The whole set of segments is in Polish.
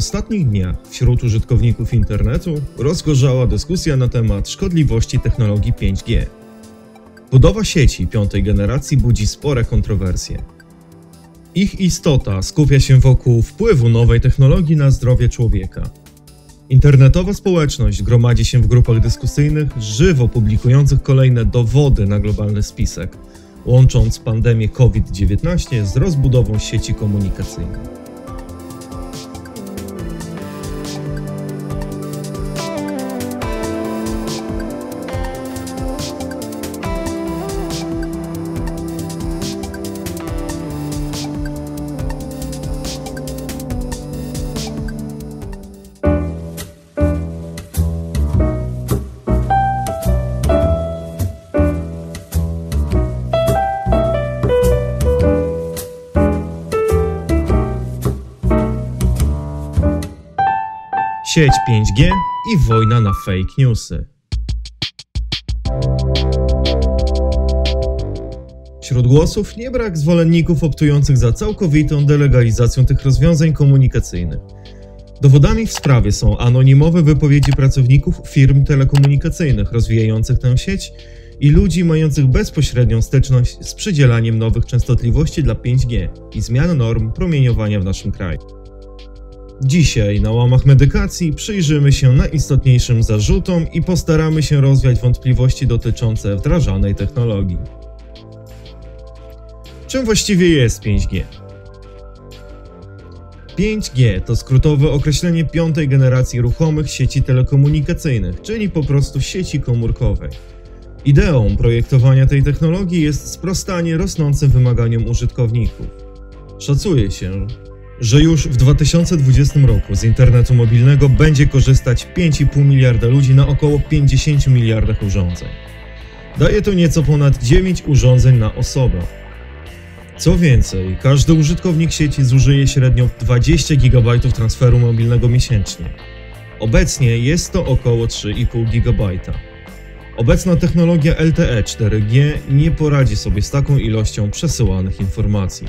ostatnich dniach wśród użytkowników internetu rozgorzała dyskusja na temat szkodliwości technologii 5G. Budowa sieci piątej generacji budzi spore kontrowersje. Ich istota skupia się wokół wpływu nowej technologii na zdrowie człowieka. Internetowa społeczność gromadzi się w grupach dyskusyjnych, żywo publikujących kolejne dowody na globalny spisek, łącząc pandemię COVID-19 z rozbudową sieci komunikacyjnej. Sieć 5G i wojna na fake newsy. Wśród głosów nie brak zwolenników optujących za całkowitą delegalizacją tych rozwiązań komunikacyjnych. Dowodami w sprawie są anonimowe wypowiedzi pracowników firm telekomunikacyjnych rozwijających tę sieć i ludzi mających bezpośrednią styczność z przydzielaniem nowych częstotliwości dla 5G i zmian norm promieniowania w naszym kraju. Dzisiaj na łamach medykacji przyjrzymy się najistotniejszym zarzutom i postaramy się rozwiać wątpliwości dotyczące wdrażanej technologii. Czym właściwie jest 5G? 5G to skrótowe określenie piątej generacji ruchomych sieci telekomunikacyjnych, czyli po prostu sieci komórkowej. Ideą projektowania tej technologii jest sprostanie rosnącym wymaganiom użytkowników. Szacuje się, że już w 2020 roku z internetu mobilnego będzie korzystać 5,5 miliarda ludzi na około 50 miliardach urządzeń. Daje to nieco ponad 9 urządzeń na osobę. Co więcej, każdy użytkownik sieci zużyje średnio 20 GB transferu mobilnego miesięcznie. Obecnie jest to około 3,5 GB. Obecna technologia LTE 4G nie poradzi sobie z taką ilością przesyłanych informacji.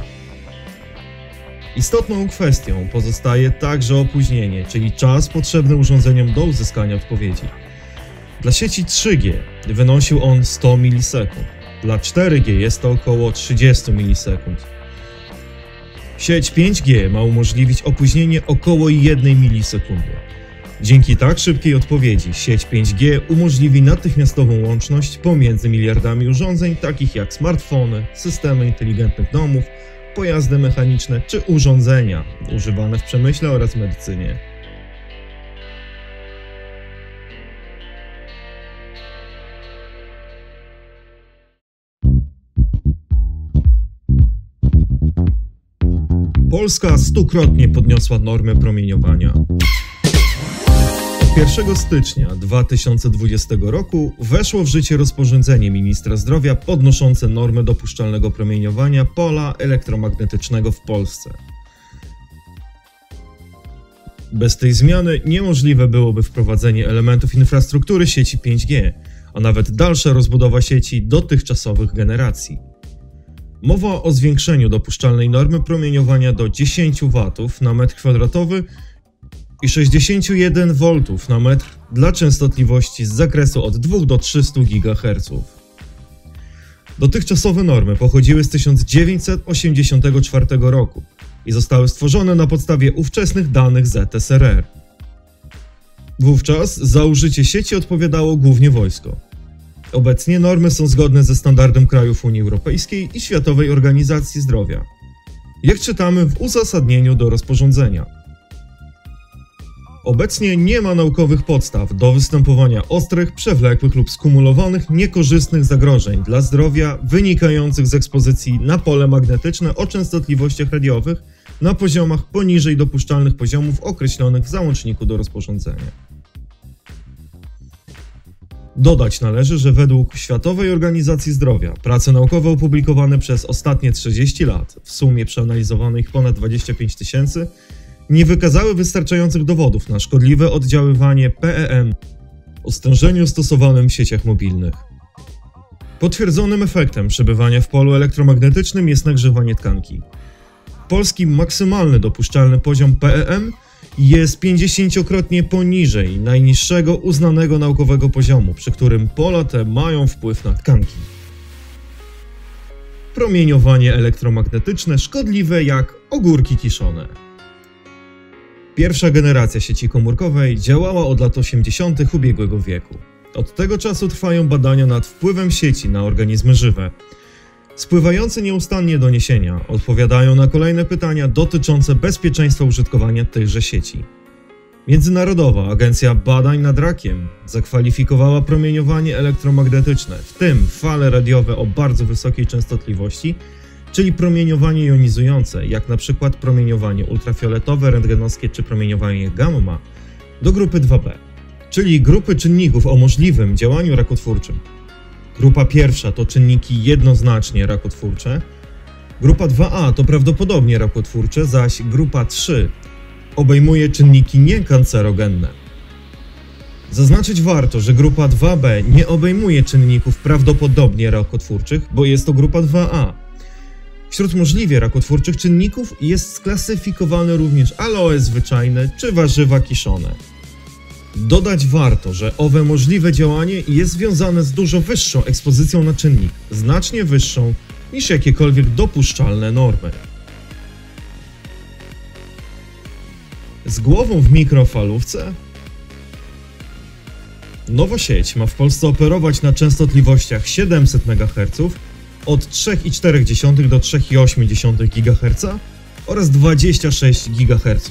Istotną kwestią pozostaje także opóźnienie, czyli czas potrzebny urządzeniom do uzyskania odpowiedzi. Dla sieci 3G wynosił on 100 milisekund, dla 4G jest to około 30 milisekund. Sieć 5G ma umożliwić opóźnienie około 1 milisekundy. Dzięki tak szybkiej odpowiedzi sieć 5G umożliwi natychmiastową łączność pomiędzy miliardami urządzeń takich jak smartfony, systemy inteligentnych domów, pojazdy mechaniczne czy urządzenia używane w przemyśle oraz medycynie. Polska stukrotnie podniosła normę promieniowania. 1 stycznia 2020 roku weszło w życie rozporządzenie ministra zdrowia podnoszące normę dopuszczalnego promieniowania pola elektromagnetycznego w Polsce. Bez tej zmiany niemożliwe byłoby wprowadzenie elementów infrastruktury sieci 5G, a nawet dalsza rozbudowa sieci dotychczasowych generacji. Mowa o zwiększeniu dopuszczalnej normy promieniowania do 10 W na metr kwadratowy i 61 V na metr dla częstotliwości z zakresu od 2 do 300 GHz. Dotychczasowe normy pochodziły z 1984 roku i zostały stworzone na podstawie ówczesnych danych ZSRR. Wówczas za użycie sieci odpowiadało głównie wojsko. Obecnie normy są zgodne ze standardem krajów Unii Europejskiej i Światowej Organizacji Zdrowia. Jak czytamy w uzasadnieniu do rozporządzenia. Obecnie nie ma naukowych podstaw do występowania ostrych, przewlekłych lub skumulowanych niekorzystnych zagrożeń dla zdrowia wynikających z ekspozycji na pole magnetyczne o częstotliwościach radiowych na poziomach poniżej dopuszczalnych poziomów określonych w załączniku do rozporządzenia. Dodać należy, że według Światowej Organizacji Zdrowia prace naukowe opublikowane przez ostatnie 30 lat, w sumie przeanalizowanych ponad 25 tysięcy, nie wykazały wystarczających dowodów na szkodliwe oddziaływanie PEM o stężeniu stosowanym w sieciach mobilnych. Potwierdzonym efektem przebywania w polu elektromagnetycznym jest nagrzewanie tkanki. Polski maksymalny dopuszczalny poziom PEM jest 50-krotnie poniżej najniższego uznanego naukowego poziomu, przy którym pola te mają wpływ na tkanki. Promieniowanie elektromagnetyczne szkodliwe jak ogórki kiszone. Pierwsza generacja sieci komórkowej działała od lat 80. ubiegłego wieku. Od tego czasu trwają badania nad wpływem sieci na organizmy żywe. Spływające nieustannie doniesienia odpowiadają na kolejne pytania dotyczące bezpieczeństwa użytkowania tychże sieci. Międzynarodowa Agencja Badań nad Rakiem zakwalifikowała promieniowanie elektromagnetyczne, w tym fale radiowe o bardzo wysokiej częstotliwości, czyli promieniowanie jonizujące, jak na przykład promieniowanie ultrafioletowe, rentgenowskie czy promieniowanie gamma, do grupy 2b, czyli grupy czynników o możliwym działaniu rakotwórczym. Grupa pierwsza to czynniki jednoznacznie rakotwórcze, grupa 2a to prawdopodobnie rakotwórcze, zaś grupa 3 obejmuje czynniki niekancerogenne. Zaznaczyć warto, że grupa 2b nie obejmuje czynników prawdopodobnie rakotwórczych, bo jest to grupa 2a. Wśród możliwie rakotwórczych czynników jest sklasyfikowane również aloe zwyczajne czy warzywa kiszone. Dodać warto, że owe możliwe działanie jest związane z dużo wyższą ekspozycją na czynnik, znacznie wyższą niż jakiekolwiek dopuszczalne normy. Z głową w mikrofalówce? Nowa sieć ma w Polsce operować na częstotliwościach 700 MHz od 3,4 do 3,8 GHz oraz 26 GHz.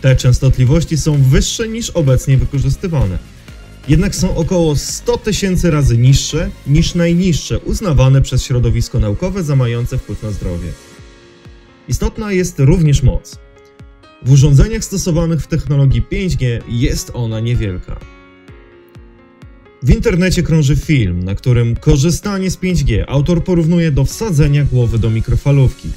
Te częstotliwości są wyższe niż obecnie wykorzystywane. Jednak są około 100 tysięcy razy niższe niż najniższe uznawane przez środowisko naukowe za mające wpływ na zdrowie. Istotna jest również moc. W urządzeniach stosowanych w technologii 5G jest ona niewielka. W internecie krąży film, na którym korzystanie z 5G autor porównuje do wsadzenia głowy do mikrofalówki.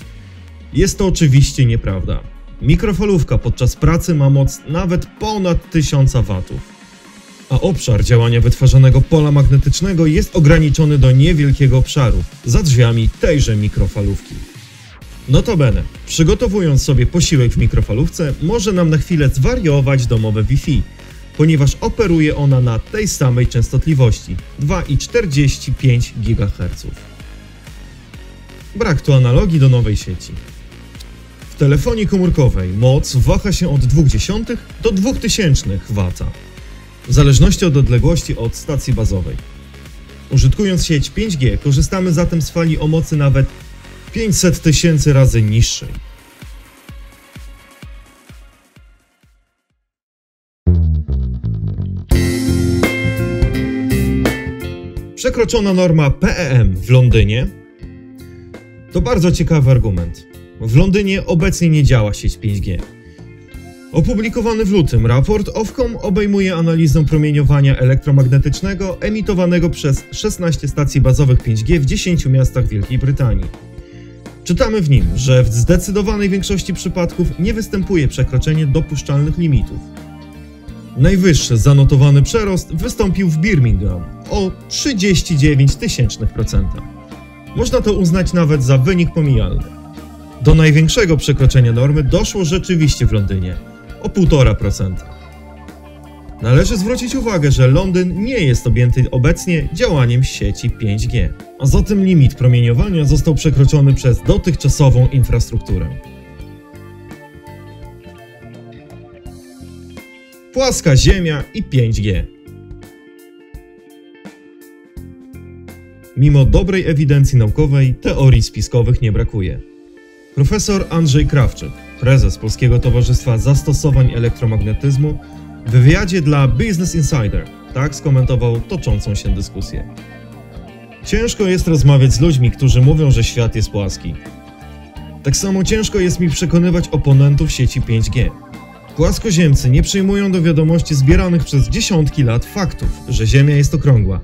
Jest to oczywiście nieprawda. Mikrofalówka podczas pracy ma moc nawet ponad 1000 W. A obszar działania wytwarzanego pola magnetycznego jest ograniczony do niewielkiego obszaru, za drzwiami tejże mikrofalówki. Notabene, przygotowując sobie posiłek w mikrofalówce, może nam na chwilę zwariować domowe Wi-Fi, ponieważ operuje ona na tej samej częstotliwości 2,45 GHz. Brak tu analogii do nowej sieci. W telefonii komórkowej moc waha się od 0,2 do 2000 W, w zależności od odległości od stacji bazowej. Użytkując sieć 5G korzystamy zatem z fali o mocy nawet 500 tysięcy razy niższej. Przekroczona norma PEM w Londynie to bardzo ciekawy argument. W Londynie obecnie nie działa sieć 5G. Opublikowany w lutym raport Ofcom obejmuje analizę promieniowania elektromagnetycznego emitowanego przez 16 stacji bazowych 5G w 10 miastach Wielkiej Brytanii. Czytamy w nim, że w zdecydowanej większości przypadków nie występuje przekroczenie dopuszczalnych limitów. Najwyższy zanotowany przerost wystąpił w Birmingham o 39%. Można to uznać nawet za wynik pomijalny. Do największego przekroczenia normy doszło rzeczywiście w Londynie o 1,5%. Należy zwrócić uwagę, że Londyn nie jest objęty obecnie działaniem sieci 5G, a zatem limit promieniowania został przekroczony przez dotychczasową infrastrukturę. Płaska Ziemia i 5G. Mimo dobrej ewidencji naukowej, teorii spiskowych nie brakuje. Profesor Andrzej Krawczyk, prezes Polskiego Towarzystwa Zastosowań Elektromagnetyzmu, w wywiadzie dla Business Insider tak skomentował toczącą się dyskusję. Ciężko jest rozmawiać z ludźmi, którzy mówią, że świat jest płaski. Tak samo ciężko jest mi przekonywać oponentów sieci 5G. Płaskoziemcy nie przyjmują do wiadomości zbieranych przez dziesiątki lat faktów, że Ziemia jest okrągła.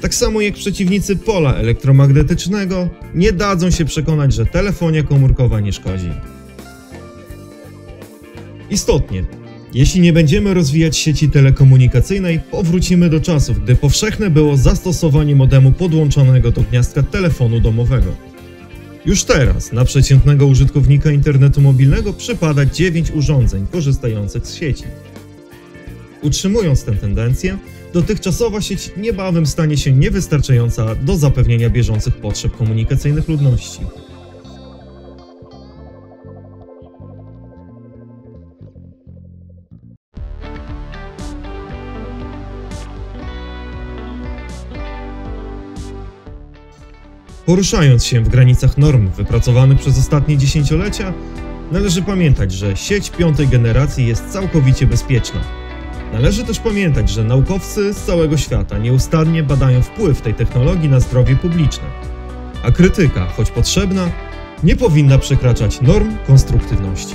Tak samo jak przeciwnicy pola elektromagnetycznego nie dadzą się przekonać, że telefonia komórkowa nie szkodzi. Istotnie, jeśli nie będziemy rozwijać sieci telekomunikacyjnej, powrócimy do czasów, gdy powszechne było zastosowanie modemu podłączonego do gniazdka telefonu domowego. Już teraz na przeciętnego użytkownika internetu mobilnego przypada 9 urządzeń korzystających z sieci. Utrzymując tę tendencję, dotychczasowa sieć niebawem stanie się niewystarczająca do zapewnienia bieżących potrzeb komunikacyjnych ludności. Poruszając się w granicach norm wypracowanych przez ostatnie dziesięciolecia, należy pamiętać, że sieć piątej generacji jest całkowicie bezpieczna. Należy też pamiętać, że naukowcy z całego świata nieustannie badają wpływ tej technologii na zdrowie publiczne, a krytyka, choć potrzebna, nie powinna przekraczać norm konstruktywności.